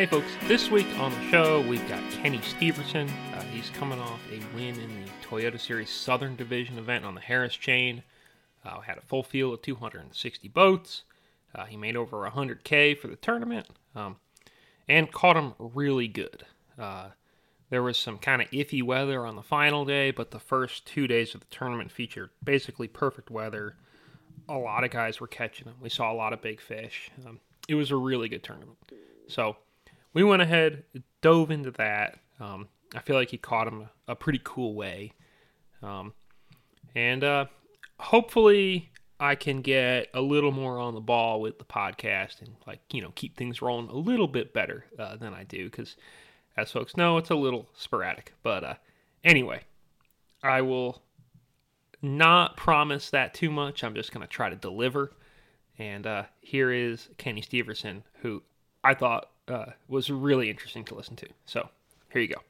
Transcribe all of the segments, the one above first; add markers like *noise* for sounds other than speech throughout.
Hey folks, this week on the show we've got Kenny Steverson. Uh, he's coming off a win in the Toyota Series Southern Division event on the Harris chain. Uh, had a full field of 260 boats. Uh, he made over 100K for the tournament um, and caught him really good. Uh, there was some kind of iffy weather on the final day, but the first two days of the tournament featured basically perfect weather. A lot of guys were catching them. We saw a lot of big fish. Um, it was a really good tournament. So, we went ahead, dove into that. Um, I feel like he caught him a, a pretty cool way. Um, and uh, hopefully, I can get a little more on the ball with the podcast and, like, you know, keep things rolling a little bit better uh, than I do. Because, as folks know, it's a little sporadic. But uh, anyway, I will not promise that too much. I'm just going to try to deliver. And uh, here is Kenny Steverson, who I thought uh, was really interesting to listen to. So here you go.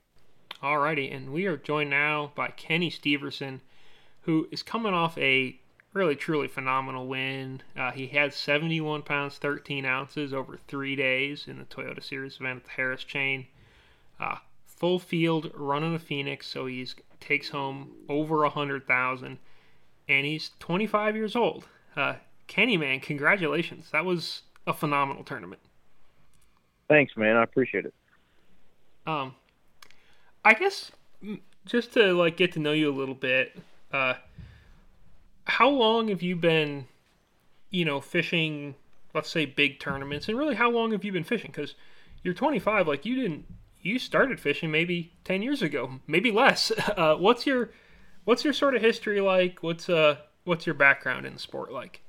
Alrighty, and we are joined now by Kenny Steverson, who is coming off a really truly phenomenal win. Uh, he had 71 pounds 13 ounces over three days in the Toyota Series event at the Harris Chain. Uh, full field running a Phoenix, so he's takes home over a hundred thousand, and he's 25 years old. Uh, Kenny, man, congratulations! That was a phenomenal tournament. Thanks, man. I appreciate it. Um, I guess just to like get to know you a little bit. Uh, how long have you been, you know, fishing? Let's say big tournaments, and really, how long have you been fishing? Because you're 25. Like you didn't, you started fishing maybe 10 years ago, maybe less. *laughs* Uh, what's your, what's your sort of history like? What's uh, what's your background in the sport like?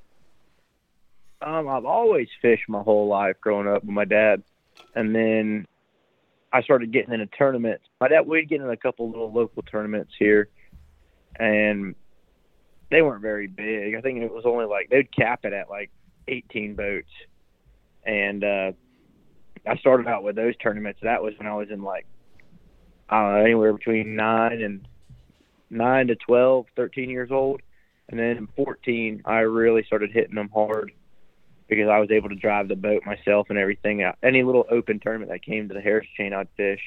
Um, I've always fished my whole life growing up with my dad and then I started getting into tournaments. My dad we'd get in a couple little local tournaments here, and they weren't very big. I think it was only like they'd cap it at like 18 boats, and uh, I started out with those tournaments. That was when I was in like I don't know anywhere between nine and nine to 12, 13 years old, and then in 14 I really started hitting them hard because I was able to drive the boat myself and everything. Any little open tournament that came to the Harris chain, I'd fish.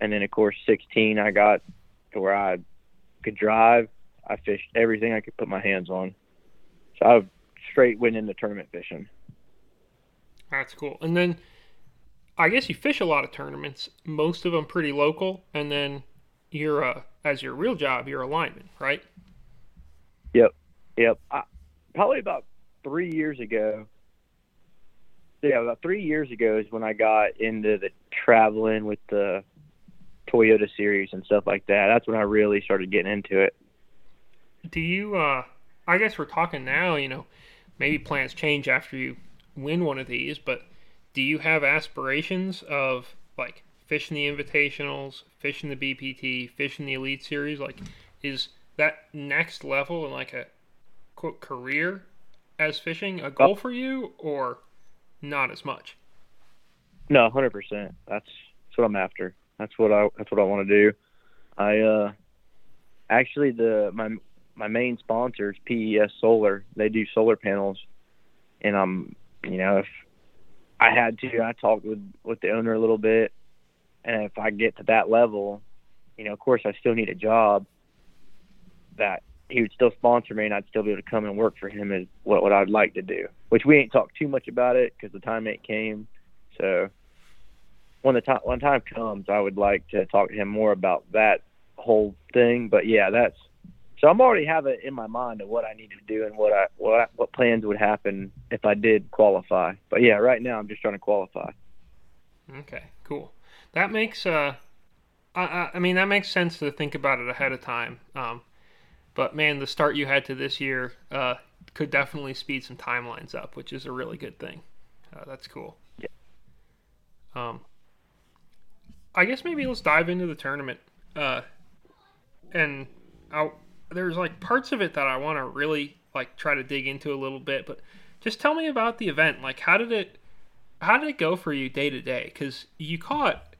And then, of course, 16, I got to where I could drive. I fished everything I could put my hands on. So I straight went into tournament fishing. That's cool. And then I guess you fish a lot of tournaments, most of them pretty local. And then you're, a, as your real job, you're a lineman, right? Yep. Yep. I, probably about three years ago, yeah, about three years ago is when I got into the traveling with the Toyota series and stuff like that. That's when I really started getting into it. Do you? uh I guess we're talking now. You know, maybe plans change after you win one of these, but do you have aspirations of like fishing the invitationals, fishing the BPT, fishing the Elite Series? Like, is that next level in like a quote career as fishing a goal for you, or not as much. No, hundred percent. That's that's what I'm after. That's what I that's what I want to do. I uh actually the my my main sponsor is PES Solar. They do solar panels, and I'm you know if I had to, I talked with with the owner a little bit, and if I get to that level, you know, of course I still need a job. That he would still sponsor me and I'd still be able to come and work for him is what, what I'd like to do. Which we ain't talked too much about it because the time ain't came. So when the time when time comes, I would like to talk to him more about that whole thing. But yeah, that's so I'm already have it in my mind of what I need to do and what I what I, what plans would happen if I did qualify. But yeah, right now I'm just trying to qualify. Okay, cool. That makes uh, I I mean that makes sense to think about it ahead of time. Um, but man, the start you had to this year uh, could definitely speed some timelines up, which is a really good thing. Uh, that's cool. Yeah. Um, I guess maybe let's dive into the tournament. Uh, and I'll, there's like parts of it that I want to really like try to dig into a little bit, but just tell me about the event. Like, how did it, how did it go for you day to day? Because you caught,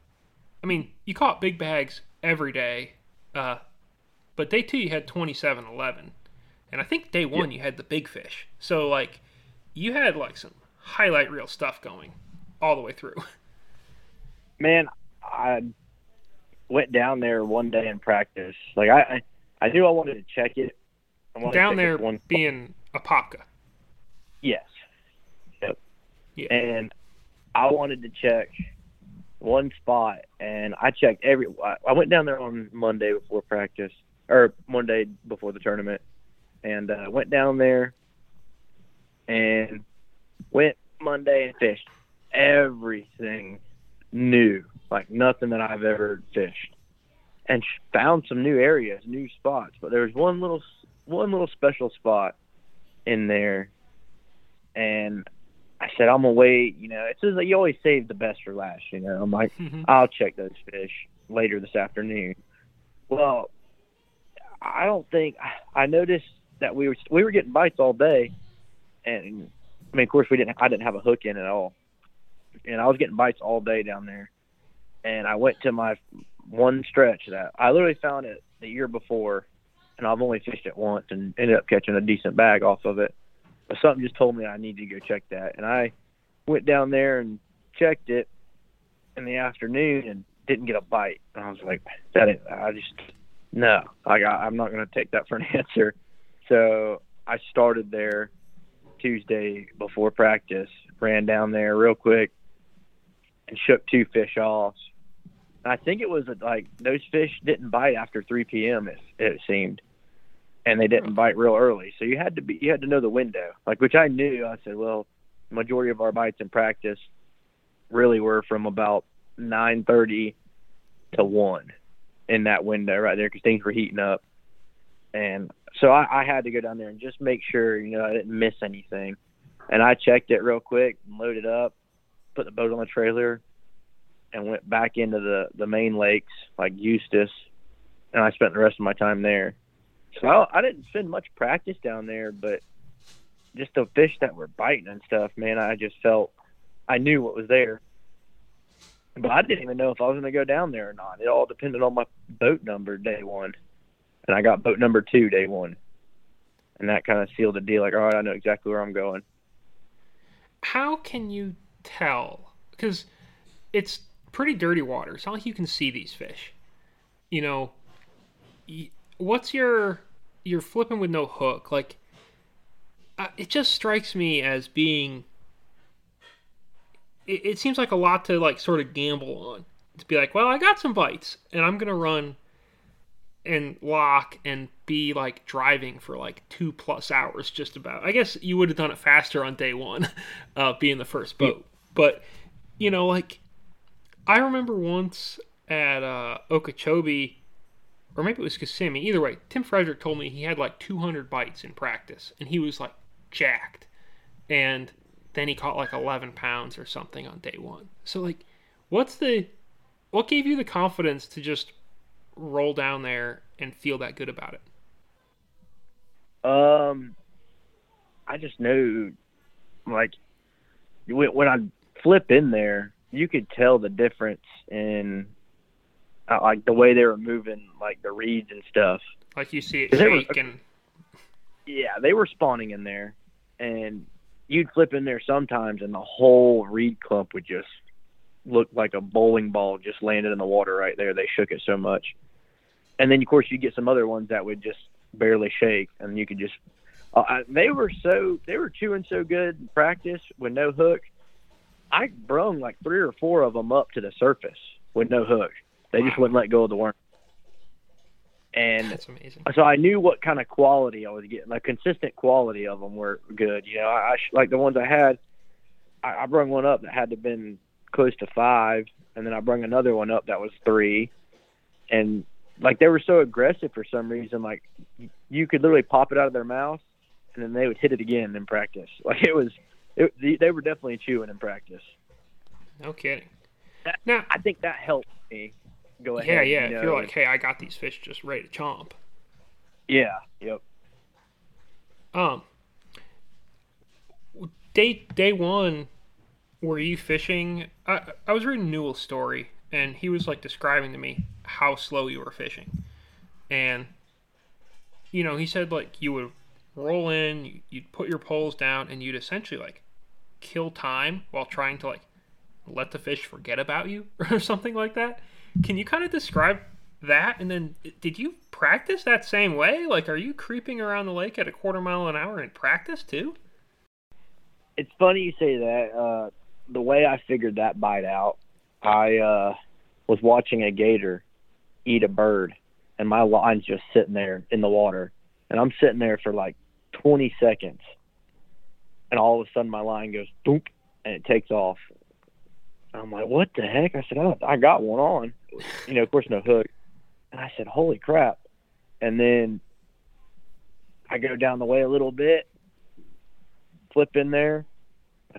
I mean, you caught big bags every day. Uh, but day two you had 27 11. And I think day one you had the big fish. So, like, you had like some highlight reel stuff going all the way through. *laughs* Man, I went down there one day in practice. Like I, I, I knew I wanted to check it. I wanted to Down there one. being Apopka. Yes. Yep. Yeah. And I wanted to check one spot, and I checked every. I- I went down there on Monday before practice, or Monday before the tournament, and uh, went down there, and went Monday and fished everything new, like nothing that I've ever fished, and found some new areas, new spots. But there was one little, one little special spot in there, and I said, I'm gonna wait. You know, it says that you always save the best for last. You know, I'm like, Mhm. I'll check those fish later this afternoon. Well, I don't think I noticed that we were we were getting bites all day, and I mean, of course, we didn't. I didn't have a hook in at all, and I was getting bites all day down there. And I went to my one stretch that I literally found it the year before, and I've only fished it once and ended up catching a decent bag off of it. But something just told me I need to go check that, and I went down there and checked it in the afternoon and didn't get a bite. And I was like, that is, I just no, like I, I'm not going to take that for an *laughs* answer. So I started there Tuesday before practice, ran down there real quick, and shook two fish off. I think it was like those fish didn't bite after 3 p.m. It, it seemed, and they didn't bite real early. So you had to be you had to know the window, like which I knew. I said, well, majority of our bites in practice really were from about 9:30 to one in that window right there because things were heating up. And so I, I had to go down there and just make sure, you know, I didn't miss anything. And I checked it real quick, and loaded up, put the boat on the trailer, and went back into the the main lakes like Eustis, and I spent the rest of my time there. So I, I didn't spend much practice down there, but just the fish that were biting and stuff, man, I just felt I knew what was there. But I didn't even know if I was going to go down there or not. It all depended on my boat number day one, and I got boat number two day one, and that kind of sealed the deal. Like, all right, I know exactly where I'm going. How can you tell? Because it's pretty dirty water. It's not like you can see these fish. You know, what's your you're flipping with no hook? Like, uh, it just strikes me as being. It, it seems like a lot to like sort of gamble on. To be like, well, I got some bites, and I'm gonna run and lock and be like driving for like two plus hours just about i guess you would have done it faster on day one *laughs* uh, being the first boat but you know like i remember once at uh, okeechobee or maybe it was kissimmee. Either way tim frederick told me he had like 200 bites in practice and he was like jacked. And then he caught like 11 pounds or something on day one. So like what's the what gave you the confidence to just roll down there and feel that good about it? Um, I just knew, like, when when I flip in there, you could tell the difference in, uh, like, the way they were moving, like the reeds and stuff. Like you see it shake and Yeah, they were spawning in there, and you'd flip in there sometimes, and the whole reed clump would just look like a bowling ball just landed in the water right there. They shook it so much, and then of course you get some other ones that would just barely shake, and you could just. Uh, I- they were so they were chewing so good in practice with no hook. I brung like three or four of them up to the surface with no hook. They just wouldn't let go of the worm. And that's amazing. so I knew what kind of quality I was getting. The consistent quality of them were good. You know, I, I sh- like the ones I had. I, I brung one up that had to have been close to five, and then I brung another one up that was three, and like they were so aggressive for some reason. Like y- you could literally pop it out of their mouth, and then they would hit it again in practice. *laughs* Like it was, it, they- were definitely chewing in practice. No kidding. That- Now, I think that helped me go ahead. yeah, yeah. you know, you're like, hey, I got these fish just ready to chomp. yeah, yep. Um, day day one, were you fishing? I I was reading Newell's story, and he was like describing to me how slow you were fishing, and you know, he said like you would roll in, you'd put your poles down, and you'd essentially like kill time while trying to like let the fish forget about you *laughs* or something like that. Can you kind of describe that? And then did you practice that same way? Like, are you creeping around the lake at a quarter mile an hour in practice too? It's funny you say that. Uh, the way I figured that bite out, I uh, was watching a gator eat a bird, and my line's just sitting there in the water, and I'm sitting there for like 20 seconds, and all of a sudden my line goes boom, and it takes off. I'm like, what the heck? I said, oh, I got one on. You know, of course, no hook. And I said, holy crap. And then I go down the way a little bit, flip in there.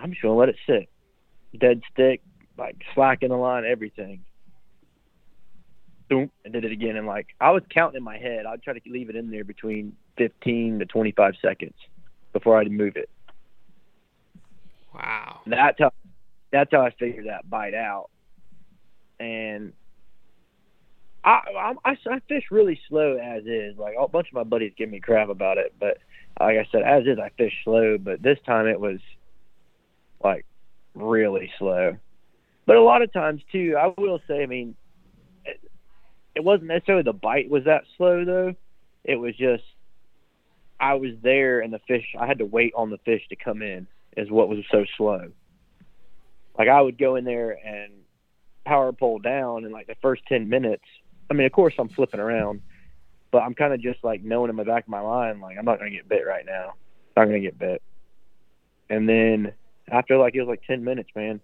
I'm just going to let it sit. Dead stick, like slacking the line, everything. Boom, and did it again. And like, I was counting in my head. I'd try to leave it in there between 15 to 25 seconds before I'd move it. Wow. That's how that's how I figured that bite out. And I, I I I fish really slow as is. Like a bunch of my buddies give me crap about it, but like I said, as is I fish slow. But this time it was like really slow. But a lot of times too, I will say, I mean, it, it wasn't necessarily the bite was that slow though. It was just I was there and the fish. I had to wait on the fish to come in. Is what was so slow. Like I would go in there and power pole down in like the first ten minutes. I mean, of course I'm flipping around, but I'm kind of just like knowing in the back of my mind, like I'm not gonna get bit right now. I'm not gonna get bit. And then after like it was like ten minutes, man,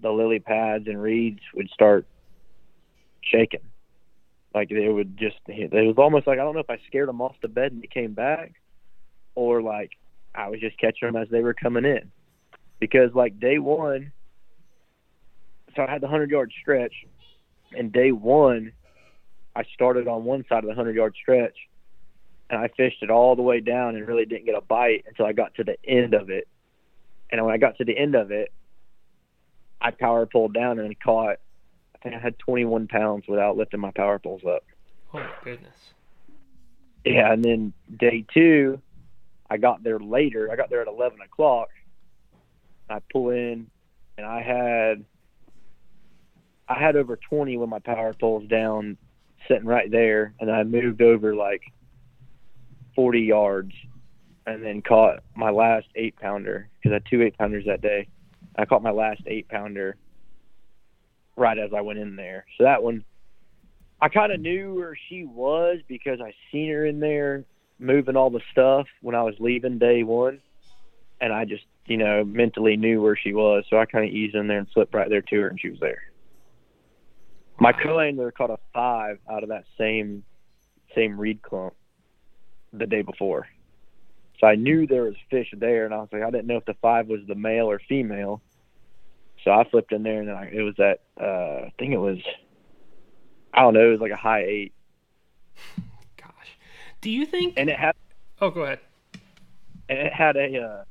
the lily pads and reeds would start shaking. Like they would just, it was almost like I don't know if I scared them off the bed and they came back, or like I was just catching them as they were coming in. Because like day one, so I had the hundred yard stretch, and day one, I started on one side of the hundred yard stretch, and I fished it all the way down and really didn't get a bite until I got to the end of it. And when I got to the end of it, I power pulled down and caught. I think I had 21 pounds without lifting my power poles up. Oh goodness. Yeah, and then day two, I got there later. I got there at 11 o'clock. I pull in, and I had I had over 20 with my power poles down, sitting right there, and I moved over like 40 yards, and then caught my last eight pounder because I had two eight pounders that day. I caught my last eight pounder right as I went in there. So that one, I kind of knew where she was because I seen her in there moving all the stuff when I was leaving day one, and I just you know mentally knew where she was. So I kind of eased in there and slipped right there to her, and she was there. My co-angler caught a five out of that same same reed clump the day before. So I knew there was fish there, and I was like, I didn't know if the five was the male or female. So I flipped in there, and I, it was that uh, I think it was, I don't know, it was like a high eight. Do you think? And it had. Oh, go ahead. And it had a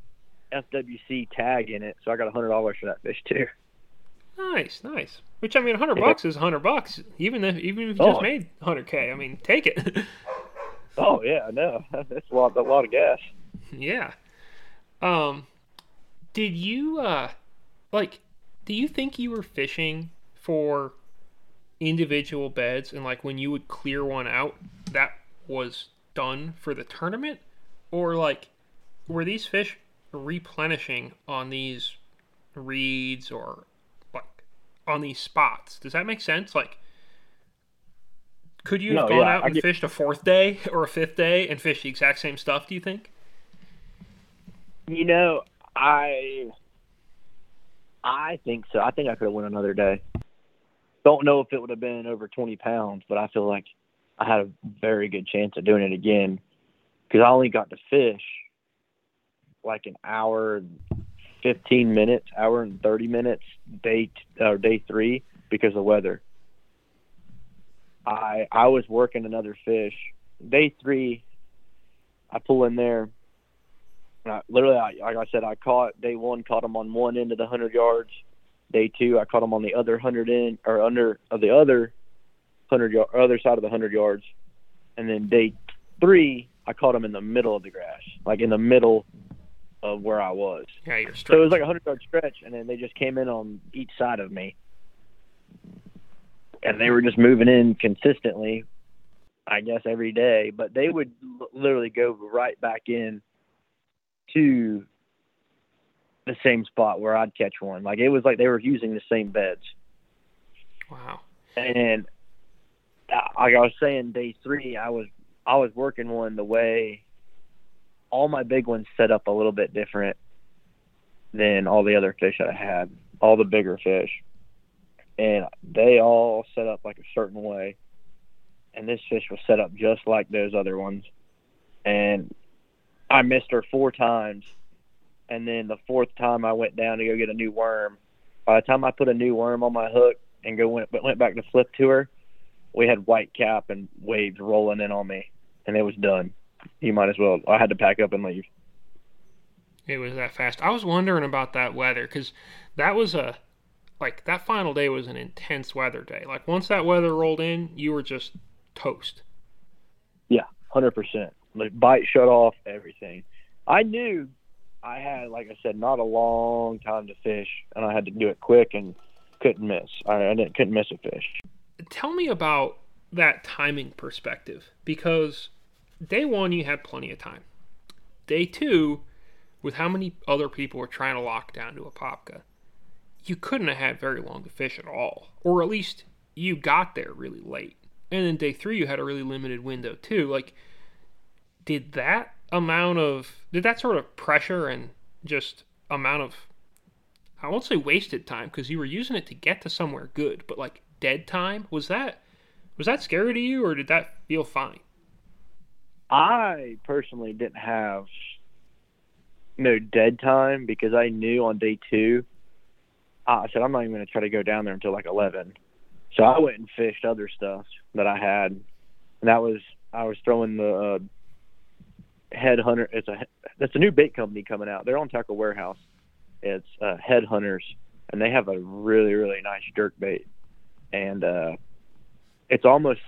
uh, FWC tag in it, so I got a hundred dollars for that fish too. Nice, nice. Which I mean, hundred bucks is hundred bucks, even if even if you just Oh. made hundred k. I mean, take it. *laughs* Oh yeah, I know. *laughs* That's a lot, a lot of gas. *laughs* yeah. Um, did you uh, like? Do you think you were fishing for individual beds, and like when you would clear one out, that was done for the tournament, or like were these fish replenishing on these reeds or like on these spots? Does that make sense? Like. Could you have No, gone yeah, out and get- fished a fourth day *laughs* or a fifth day and fished the exact same stuff? Do you think? You know, I I think so. I think I could have went another day. Don't know if it would have been over 20 pounds, but I feel like I had a very good chance of doing it again because I only got to fish like an hour, 15 minutes, hour and 30 minutes day t- or day three because of weather. I I was working another fish. Day three, I pull in there. I, literally, I, like I said, I caught day one, caught him on one end of the hundred yards. Day two, I caught him on the other hundred end or under of the other hundred yard, other side of the hundred yards. And then day three, I caught them in the middle of the grass, like in the middle of where I was. Yeah, you're So it was like a hundred yard stretch, and then they just came in on each side of me, and they were just moving in consistently. I guess every day, but they would l- literally go right back in to the same spot where I'd catch one. Like it was like they were using the same beds. wow. And like I was saying, day three, I was I was working one the way all my big ones set up a little bit different than all the other fish I had, all the bigger fish, and they all set up like a certain way. And this fish was set up just like those other ones, and I missed her four times. And then the fourth time I went down to go get a new worm. By the time I put a new worm on my hook and go went went back to flip to her, we had white cap and waves rolling in on me, and it was done. You might as well. I had to pack up and leave. It was that fast. I was wondering about that weather because that was a like that final day was an intense weather day. Like once that weather rolled in, you were just toast. Yeah, hundred percent. Like bite shut off everything. I knew I had, like I said, not a long time to fish, and I had to do it quick and couldn't miss. I, I didn't couldn't miss a fish. Tell me about that timing perspective because day one you had plenty of time. Day two, with how many other people were trying to lock down to Apopka, you couldn't have had very long to fish at all, or at least you got there really late. And then day three, you had a really limited window too. Like, did that amount of did that sort of pressure and just amount of I won't say wasted time because you were using it to get to somewhere good, but like dead time was that was that scary to you or did that feel fine? I personally didn't have no dead time because I knew on day two, I said I'm not even going to try to go down there until like 11. So I went and fished other stuff that I had, and that was I was throwing the uh, Headhunter. It's a it's a new bait company coming out. They're on Tackle Warehouse. It's uh, Headhunters, and they have a really really nice jerk bait, and uh, it's almost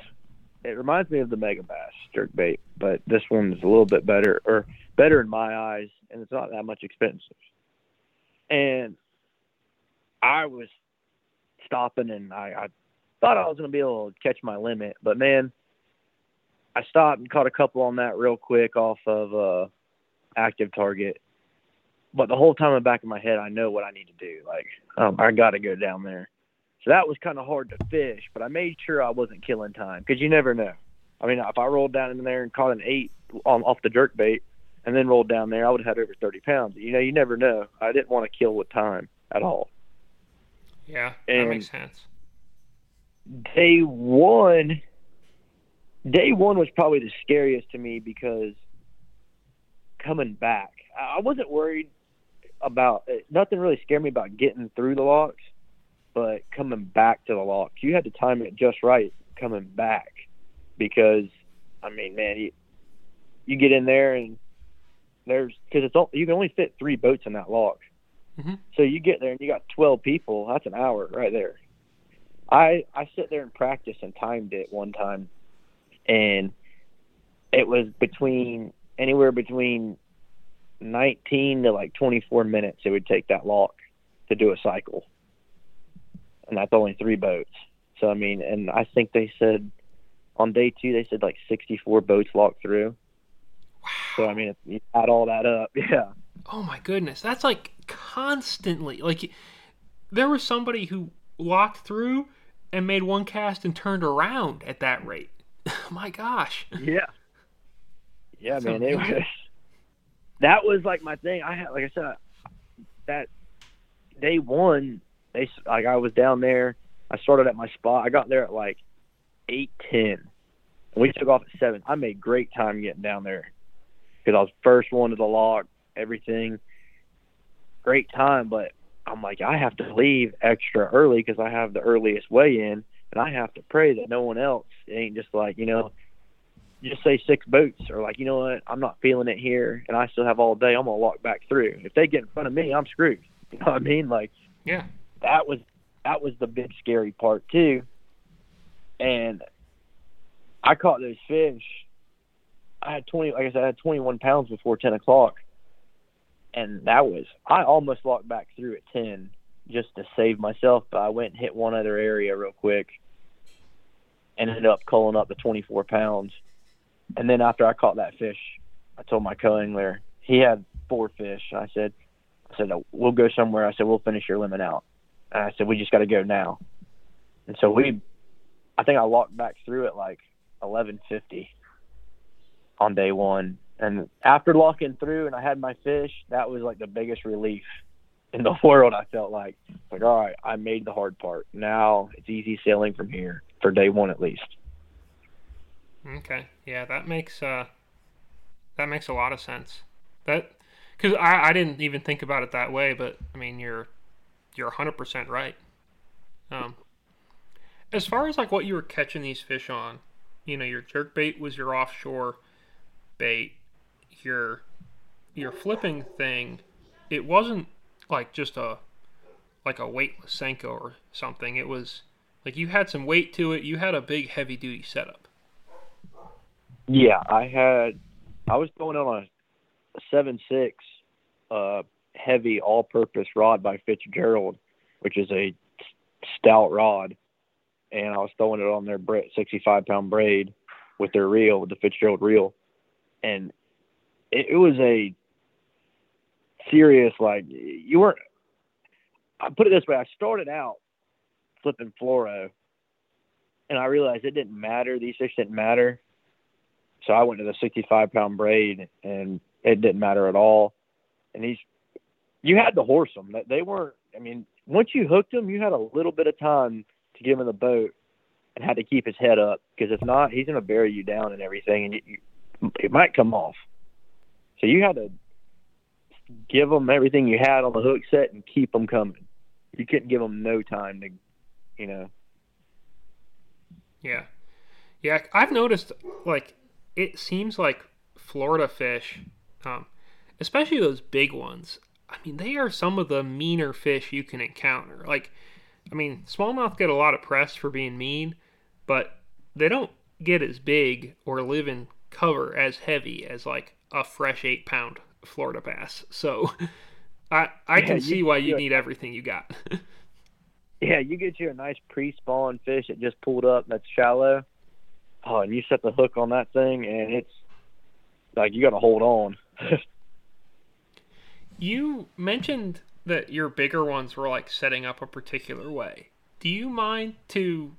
it reminds me of the Megabass jerk bait, but this one's a little bit better or better in my eyes, and it's not that much expensive. And I was stopping, and I, I thought I was going to be able to catch my limit, but man, I stopped and caught a couple on that real quick off of uh, active target. But the whole time in the back of my head, I know what I need to do. Like, um, I got to go down there. So that was kind of hard to fish, but I made sure I wasn't killing time because you never know. I mean, if I rolled down in there and caught an eight on, off the jerk bait and then rolled down there, I would have had over 30 pounds. You know, you never know. I didn't want to kill with time at all. Yeah, that And- makes sense. Day one, day one was probably the scariest to me because coming back, I I wasn't worried about eh, nothing really scared me about getting through the locks, but coming back to the lock, you had to time it just right coming back because, I mean, man, you you get in there and there's because it's all, you can only fit three boats in that lock, Mhm. so you get there and you got twelve people. That's an hour right there. I I sit there and practice and timed it one time, and it was between anywhere between 19 to like 24 minutes it would take that lock to do a cycle, and that's only three boats. So I mean, and I think they said on day two they said like 64 boats walked through. Wow. So I mean, if you add all that up, *laughs* yeah. Oh my goodness, that's like constantly like there was somebody who walked through and made one cast and turned around at that rate. *laughs* my gosh. Yeah. Yeah, That's man. It was *laughs* that was like my thing. I had, like I said, that day one, they like I was down there. I started at my spot. I got there at like eight ten, and we took off at seven. I made great time getting down there because I was first one to the lock. Everything, great time. But I'm like, I have to leave extra early because I have the earliest weigh in, and I have to pray that no one else ain't just like you know just say six boats or like you know what i'm not feeling it here and i still have all day i'm gonna walk back through if they get in front of me i'm screwed *laughs* you know what i mean like Yeah. That was that was the big scary part too and i caught those fish I had 20, like I said, I had 21 pounds before 10 o'clock. And that was, I almost walked back through at 10 just to save myself, but I went and hit one other area real quick and ended up culling up the 24 pounds. And then after I caught that fish, I told my co-angler, he had four fish. I said, I said, we'll go somewhere. I said, we'll finish your limit out. And I said, we just got to go now. And so we, I think I walked back through it like 1150 on day one. And after locking through and I had my fish, that was like the biggest relief in the *laughs* world. I felt like, like, all right, I made the hard part. Now it's easy sailing from here for day one at least. Okay, yeah, that makes uh, that makes a lot of sense. That because I I didn't even think about it that way, but I mean you're you're hundred percent right. Um, as far as like what you were catching these fish on, you know, your jerk bait was your offshore bait. Your your flipping thing, it wasn't like just a like a weightless Senko or something. It was like you had some weight to it. You had a big heavy duty setup. Yeah, I had. I was going on a seven six, uh, heavy all purpose rod by Fitzgerald, which is a stout rod, and I was throwing it on their 65 pound braid with their reel, with the Fitzgerald reel, and it, it was a serious like you weren't. I put it this way: I started out flipping fluoro, and I realized it didn't matter. These fish didn't matter, so I went to the 65 pound braid, and it didn't matter at all. And these, you had to horse them. They weren't. I mean, once you hooked them, you had a little bit of time to get him in the boat and had to keep his head up because if not, he's going to bury you down and everything, and you, you, it might come off. So you had to give them everything you had on the hook set and keep them coming. You couldn't give them no time to, you know. Yeah, yeah. I've noticed like it seems like Florida fish, um, especially those big ones. I mean, they are some of the meaner fish you can encounter. Like I mean, smallmouth get a lot of press for being mean, but they don't get as big or live in cover as heavy as like a fresh eight pound Florida bass. So *laughs* I I yeah, can see why you need everything you got. *laughs* yeah, you get you a nice pre spawn fish that just pulled up that's shallow. Oh, and you set the hook on that thing and it's like you gotta hold on. *laughs* you mentioned that your bigger ones were like setting up a particular way. Do you mind to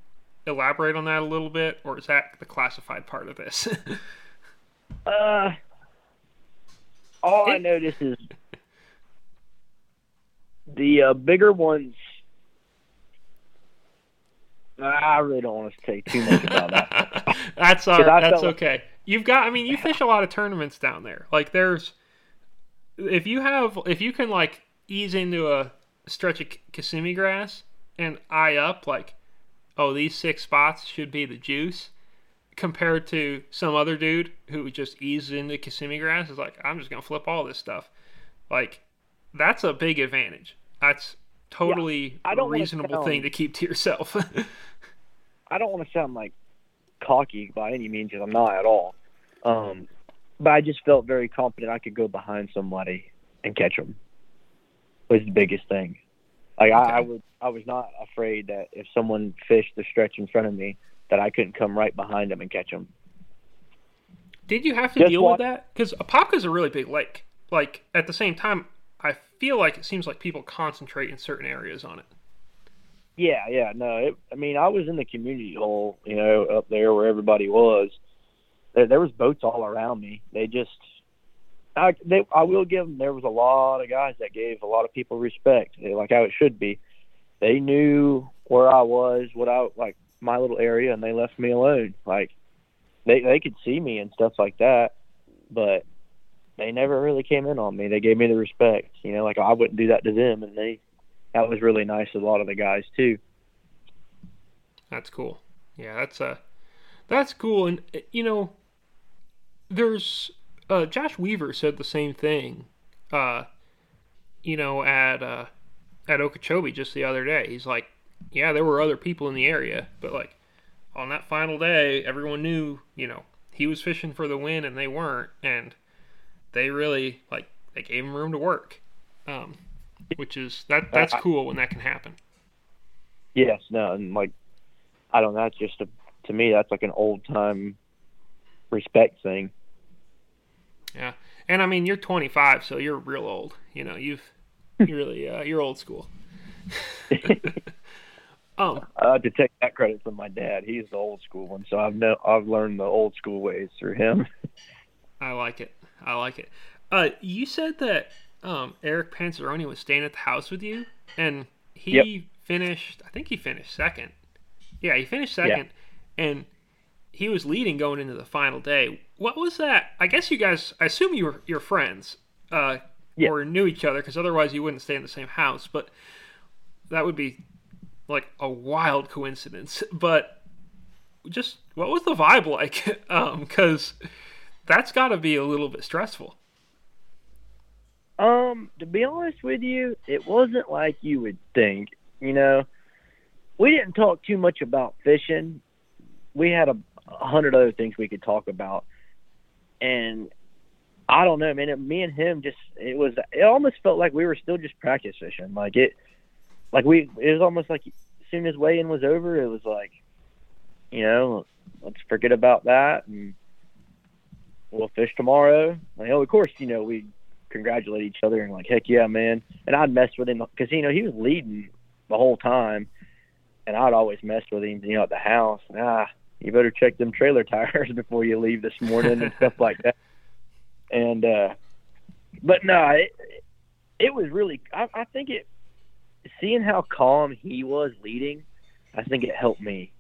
elaborate on that a little bit, or is that the classified part of this? *laughs* uh, all I notice is the uh, bigger ones. I really don't want to say too much about that. *laughs* that's all right. That's okay. Like... You've got. I mean, you fish a lot of tournaments down there. Like, there's if you have if you can like ease into a stretch of Kissimmee grass and eye up like, oh, these six spots should be the juice, compared to some other dude who just eases into Kissimmee grass is like, I'm just gonna flip all this stuff. Like, that's a big advantage. That's totally yeah, a reasonable sound, thing to keep to yourself. *laughs* I don't want to sound like cocky by any means, because I'm not at all. Um, but I just felt very confident I could go behind somebody and catch them was the biggest thing. Like okay. I, I would, I was not afraid that if someone fished the stretch in front of me, that I couldn't come right behind them and catch them. Did you have to Just deal walk- with that? Because Apopka's a really big lake. Like at the same time, I feel like it seems like people concentrate in certain areas on it. Yeah, yeah, no. It, I mean, I was in the community hole, you know, up there where everybody was. There, there was boats all around me. They just I they I will give them. There was a lot of guys that gave a lot of people respect, like how it should be. They knew where I was, what I like my little area, and they left me alone. Like they they could see me and stuff like that, but they never really came in on me. They gave me the respect, you know, like I wouldn't do that to them, and they that was really nice. A lot of the guys too. That's cool. Yeah, that's uh that's cool, and you know, there's uh, Josh Weaver said the same thing. Uh, you know, at uh, at Okeechobee just the other day. He's like, yeah, there were other people in the area, but like on that final day, everyone knew, you know, he was fishing for the win and they weren't, and they really like they gave him room to work, um, which is that that's cool when that can happen. Yes, no, and like I don't know, that's just a to me that's like an old time respect thing. Yeah, and I mean you're 25, so you're real old. You know, you've *laughs* you really uh, you're old school. *laughs* um, I have to take that credit from my dad. He's the old school one, so I've no I've learned the old school ways through him. I like it. I like it. Uh, you said that um, Eric Panzeroni was staying at the house with you, and he yep. finished. I think he finished second. Yeah, he finished second, yeah. and he was leading going into the final day. What was that? I guess you guys. I assume you were your friends, uh, yeah. or knew each other, because otherwise you wouldn't stay in the same house. But that would be like a wild coincidence. *laughs* But just what was the vibe like? Because *laughs* um, that's got to be a little bit stressful. Um, to be honest with you, it wasn't like you would think. You know, we didn't talk too much about fishing. We had a, a hundred other things we could talk about, and I don't know, man. It, me and him just it was. It almost felt like we were still just practice fishing. Like it, like we. It was almost like as soon as weigh-in was over, it was like, you know, let's forget about that and we'll fish tomorrow. Like, oh, of course, you know we congratulate each other and like, heck yeah, man. And I'd mess with him because you know he was leading the whole time, and I'd always mess with him, you know, at the house. And Ah, you better check them trailer *laughs* tires before you leave this morning and stuff like that. And uh, but no, it, it was really. I, I think it seeing how calm he was leading. I think it helped me.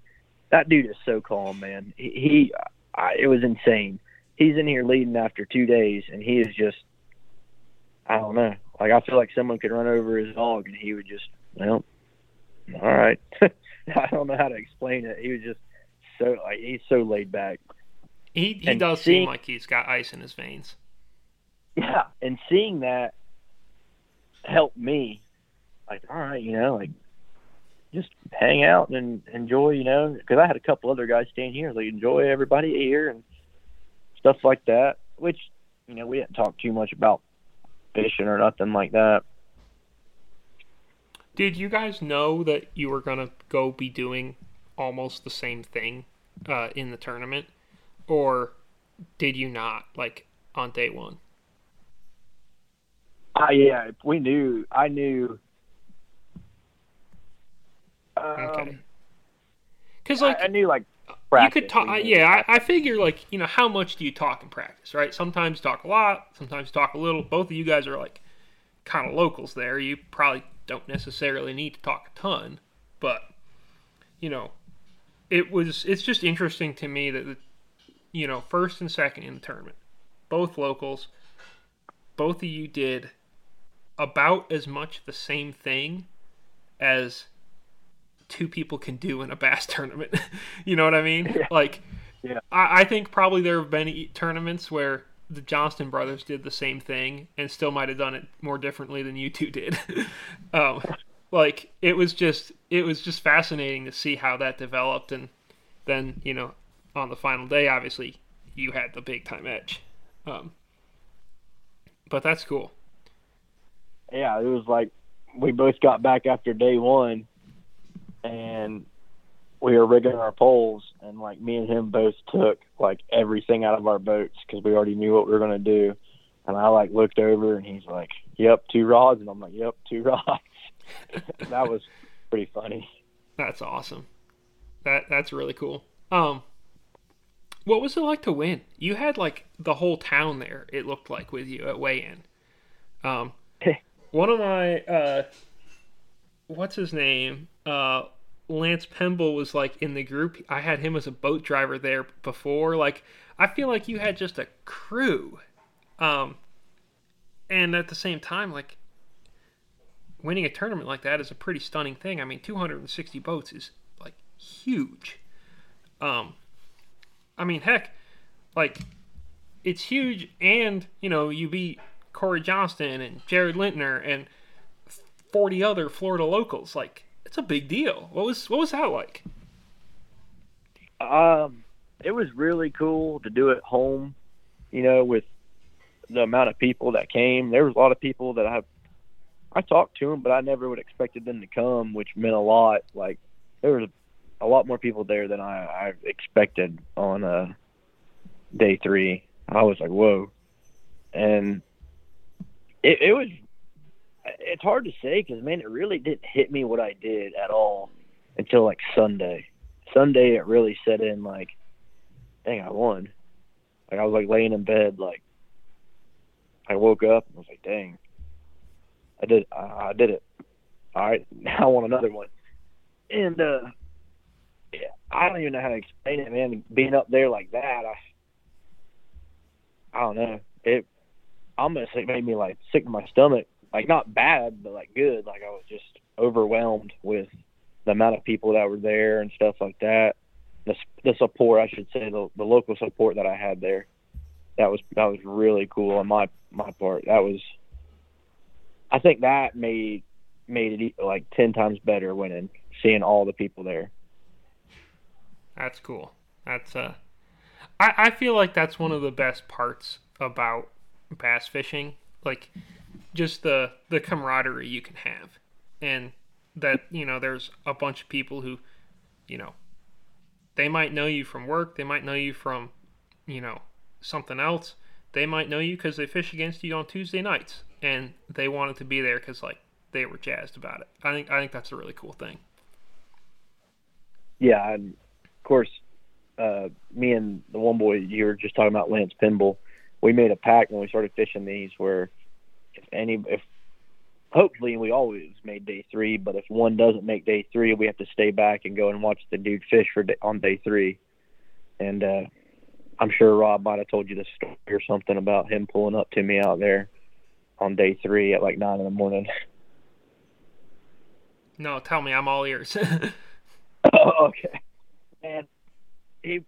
That dude is so calm, man. He, he I, it was insane. He's in here leading after two days, and he is just I don't know. Like I feel like someone could run over his dog and he would just, well, all right. *laughs* I don't know how to explain it. He was just so like he's so laid back. He he and does seeing, seem like he's got ice in his veins. Yeah, and seeing that helped me. Like, all right, you know, like just hang out and enjoy, you know, because I had a couple other guys staying here. Like, enjoy everybody here and stuff like that. Which, you know, we didn't talk too much about fishing or nothing like that. Did you guys know that you were gonna go be doing almost the same thing uh, in the tournament, or did you not? Like on day one. Uh, yeah, we knew. I knew. Um, okay. Because like I, I, knew like you could talk. Yeah, I, I, figure like you know how much do you talk in practice, right? Sometimes talk a lot, sometimes talk a little. Both of you guys are like kind of locals there. You probably don't necessarily need to talk a ton, but you know, it was. It's just interesting to me that you know first and second in the tournament, both locals, both of you did about as much the same thing as two people can do in a bass *laughs* tournament. you know what I mean? Yeah. Like, yeah. I, I, think probably there have been tournaments where the Johnston brothers did the same thing and still might have done it more differently than you two did. *laughs* um, like it was just it was just fascinating to see how that developed, and then you know on the final day, obviously you had the big time edge. Um, but that's cool. Yeah, it was like we both got back after day one and we were rigging our poles, and like me and him both took like everything out of our boats because we already knew what we were gonna do. And I like looked over, and he's like, "Yep, two rods," and I'm like, "Yep, two *laughs* rods." *laughs* that was pretty funny. That's awesome. That that's really cool. Um, what was it like to win? You had like the whole town there. It looked like with you at weigh-in. Um, *laughs* one of my uh, what's his name? Uh, Lance Pemble was like in the group. I had him as a boat driver there before. Like I feel like you had just a crew. Um and at the same time like winning a tournament like that is a pretty stunning thing. I mean 260 boats is like huge. Um I mean heck like it's huge and you know you beat Cory Johnston and Jared Lintner and 40 other Florida locals like it's a big deal. What was what was that like? Um, it was really cool to do it home. You know, with the amount of people that came, there was a lot of people that I I talked to them, but I never would expected them to come, which meant a lot. Like there was a, a lot more people there than I, I expected on uh, day three. I was like, whoa, and it, it was. It's hard to say because man, it really didn't hit me what I did at all until like Sunday. Sunday, it really set in. Like, dang, I won. Like I was like laying in bed, like I woke up and was like, dang, I did, I, did it. All right, *laughs* now I want another one. And uh, yeah, I don't even know how to explain it, man. Being up there like that, I, I don't know. It, say, it made me like sick to my stomach. Like not bad, but like good. Like I was just overwhelmed with the amount of people that were there and stuff like that. The the support, I should say, the the local support that I had there. That was that was really cool on my my part. That was, I think that made made it like ten times better winning, seeing all the people there. That's cool. That's uh, I I feel like that's one of the best parts about bass fishing, like just the the camaraderie you can have, and that you know there's a bunch of people who, you know, they might know you from work, they might know you from, you know, something else. They might know you because they fish against you on Tuesday nights, and they wanted to be there because like they were jazzed about it. I think I think that's a really cool thing. Yeah, and of course, uh, me and the one boy you were just talking about, Lance Pinball, we made a pact when we started fishing these where if any if hopefully we always made day three, but if one doesn't make day three, we have to stay back and go and watch the dude fish for day, on day three. And uh, I'm sure Rob might have told you the story or something about him pulling up to me out there on day three at like nine in the morning. *laughs* No, tell me, I'm all ears. *laughs* oh, okay, man, he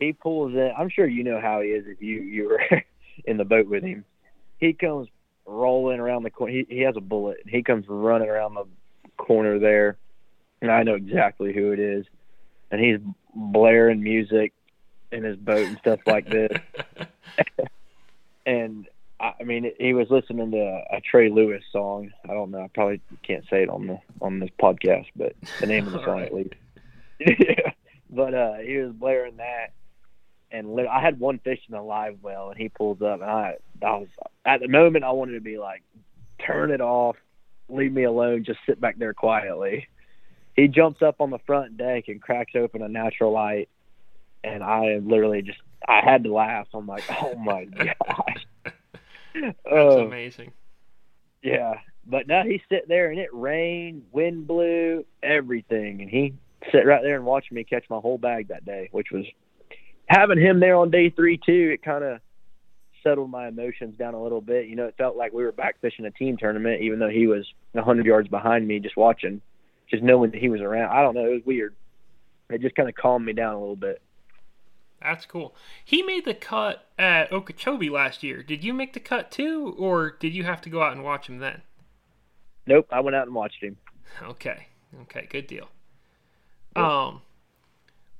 he pulls in. I'm sure you know how he is if you you were *laughs* in the boat with him. He comes rolling around the corner. He he has a bullet. He comes running around the corner there, and I know exactly who it is. And he's blaring music in his boat and stuff like this. *laughs* and I mean, he was listening to a Trey Lewis song. I don't know. I probably can't say it on the on this podcast, but the name of the song right. at least. yeah. But uh, he was blaring that, and I had one fish in the live well, and he pulls up, and I, I was at the moment I wanted to be like, turn it off, leave me alone, just sit back there quietly. He jumps up on the front deck and cracks open a natural light, and I literally just I had to laugh. I'm like, oh my *laughs* gosh, that's uh, amazing. Yeah, but now he sit there and it rained, wind blew, everything, and he sit right there and watched me catch my whole bag that day, which was having him there on day three too. It kind of settled my emotions down a little bit. You know, it felt like we were back fishing a team tournament, even though he was a hundred yards behind me, just watching, just knowing that he was around. I don't know, it was weird. It just kind of calmed me down a little bit. That's cool. He made the cut at Okeechobee last year. Did you make the cut too, or did you have to go out and watch him then? Nope, I went out and watched him. Okay, okay, good deal. Yep. Um,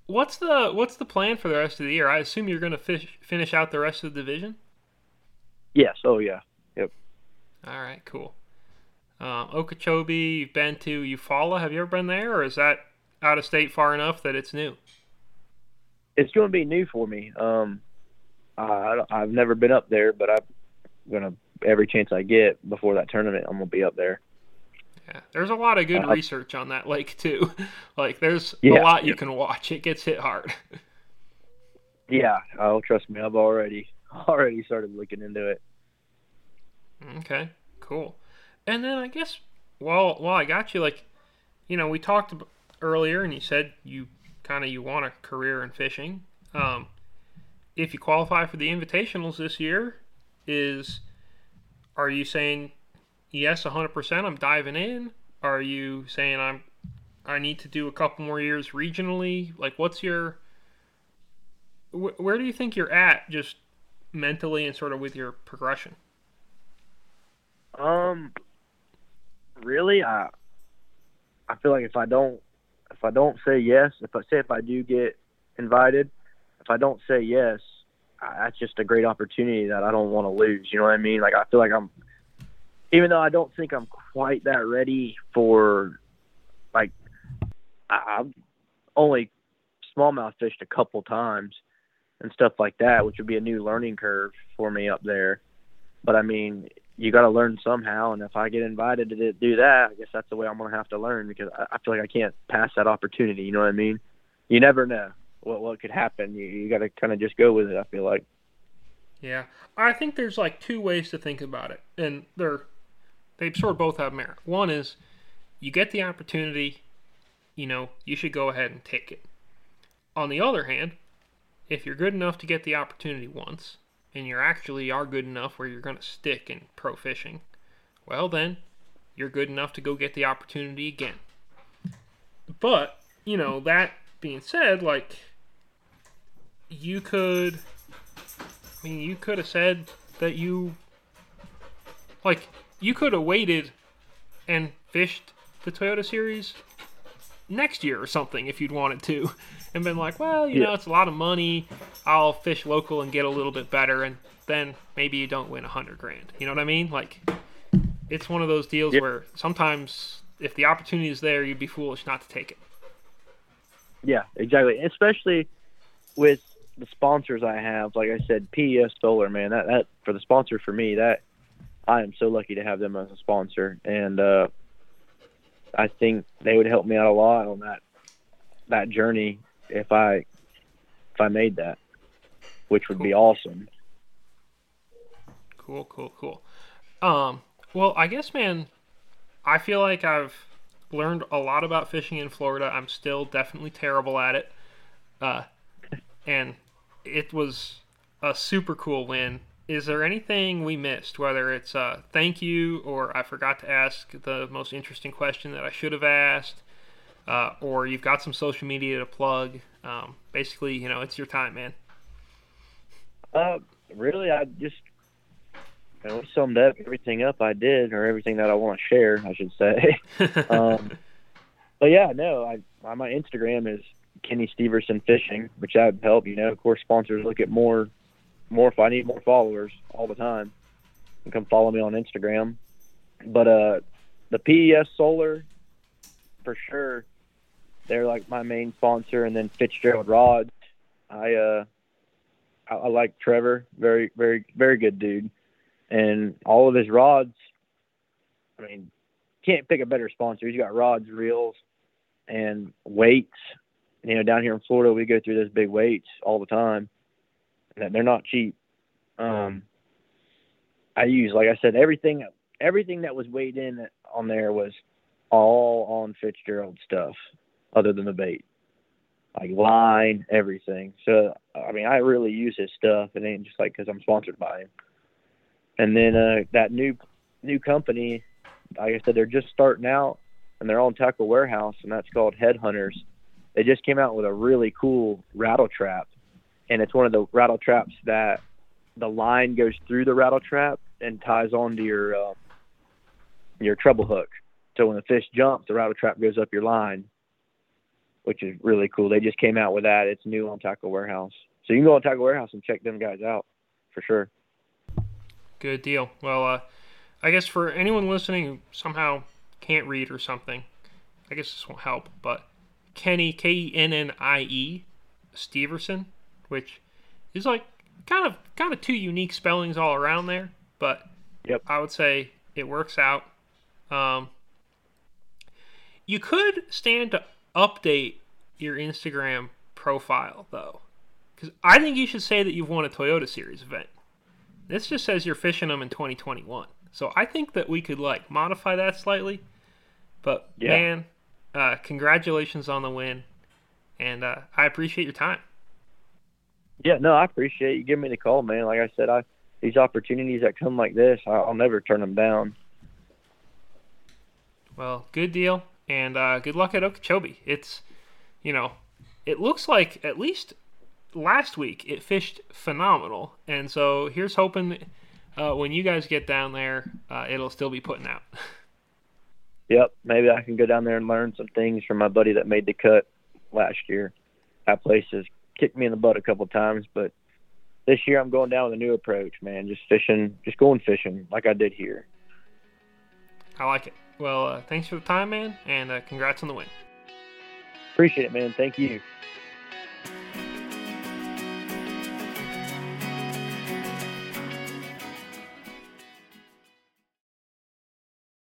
what's the what's the plan for the rest of the year? I assume you're going to fish finish out the rest of the division. Yes. Oh yeah. Yep. All right. Cool. Um, Okeechobee, you've been to Eufaula. Have you ever been there, or is that out of state far enough that it's new? It's going to be new for me. Um, I, I've never been up there, but I'm gonna every chance I get before that tournament, I'm gonna be up there. Yeah, there's a lot of good uh, research on that lake too. *laughs* like, there's yeah, a lot you yeah. can watch. It gets hit hard. *laughs* yeah, oh, trust me, I've already *laughs* already started looking into it. Okay, cool. And then I guess, well, well, I got you. Like, you know, we talked earlier, and you said you kind of you want a career in fishing. Um, if you qualify for the invitationals this year, is are you saying yes, 100%? I'm diving in. Are you saying I'm I need to do a couple more years regionally? Like, what's your wh- where do you think you're at, just mentally and sort of with your progression? Um, really, I I feel like if I don't if I don't say yes, if I say if I do get invited, if I don't say yes, I, that's just a great opportunity that I don't want to lose. You know what I mean? Like I feel like I'm, even though I don't think I'm quite that ready for, like, I, I've only smallmouth fished a couple times and stuff like that, which would be a new learning curve for me up there. But I mean, you got to learn somehow, and if I get invited to do that, I guess that's the way I'm going to have to learn because I, feel like I can't pass that opportunity. You know what I mean? You never know what what could happen. You you got to kind of just go with it. I feel like. Yeah, I think there's like two ways to think about it, and they're they sort of both have merit. One is you get the opportunity, you know, you should go ahead and take it. On the other hand, if you're good enough to get the opportunity once, and you actually are good enough where you're going to stick in pro fishing, well then you're good enough to go get the opportunity again. But, you know, that being said, like you could I mean, you could have said that you like you could have waited and fished the Toyota Series next year or something if you'd wanted to *laughs* and been like, well, you yeah. know, it's a lot of money. I'll fish local and get a little bit better and then maybe you don't win a hundred grand. You know what I mean? Like it's one of those deals yeah. where sometimes if the opportunity is there, you'd be foolish not to take it. Yeah, exactly. Especially with the sponsors I have, like I said, PES Solar, man, that that for the sponsor for me, that I am so lucky to have them as a sponsor, and uh, I think they would help me out a lot on that that journey if I if I made that, which would cool. be awesome. Cool, cool, cool. Um, well, I guess, man, I feel like I've learned a lot about fishing in Florida. I'm still definitely terrible at it. Uh, and it was a super cool win. Is there anything we missed, whether it's uh, thank you or I forgot to ask the most interesting question that I should have asked, uh, or you've got some social media to plug? Um, basically, you know, it's your time, man. Uh, really, I just you know, summed up everything up I did, or everything that I want to share, I should say. *laughs* um, but yeah, no, I my Instagram is Kennie Steverson Fishing, which that would help. You know, of course, sponsors look at more, more if I need more followers all the time, come follow me on Instagram. But uh, the PES Solar, for sure, they're like my main sponsor, and then Fitzgerald Rods. I uh, I, I like Trevor, very, very, very good dude, and all of his rods. I mean, can't pick a better sponsor. He's got rods, reels, and weights you know, down here in Florida, we go through those big weights all the time, and they're not cheap. Um, I use, like I said, everything, everything that was weighed in on there was all on Fitzgerald stuff, other than the bait, like line, everything. So, I mean, I really use his stuff. It ain't just like because I'm sponsored by him. And then uh, that new new company, like I said, they're just starting out, and they're on Tackle Warehouse, and that's called Headhunters they just came out with a really cool rattle trap, and it's one of the rattle traps that the line goes through the rattle trap and ties onto your uh, your treble hook. So when the fish jumps, the rattle trap goes up your line, which is really cool. They just came out with that. It's new on Tackle Warehouse, so you can go on Tackle Warehouse and check them guys out for sure. Good deal. Well, uh, I guess for anyone listening who somehow can't read or something, I guess this won't help, but Kennie K E N N I E Steverson, which is like kind of kind of two unique spellings all around there, but yep. I would say it works out. Um, you could stand to update your Instagram profile though, because I think you should say that you've won a Toyota Series event. This just says you're fishing them in 2021, so I think that we could like modify that slightly. But yeah. man, uh, congratulations on the win, and uh, I appreciate your time. Yeah, no, I appreciate you giving me the call, man. Like I said, I these opportunities that come like this, I'll never turn them down. Well, good deal, and uh, good luck at Okeechobee. It's, you know, it looks like at least last week it fished phenomenal, and so here's hoping uh, when you guys get down there, uh, it'll still be putting out. *laughs* Yep, maybe I can go down there and learn some things from my buddy that made the cut last year. That place is kicked me in the butt a couple times, but this year I'm going down with a new approach, man. Just fishing, just going fishing like I did here. I like it. Well, uh, thanks for the time, man, and uh, congrats on the win. Appreciate it, man. Thank you.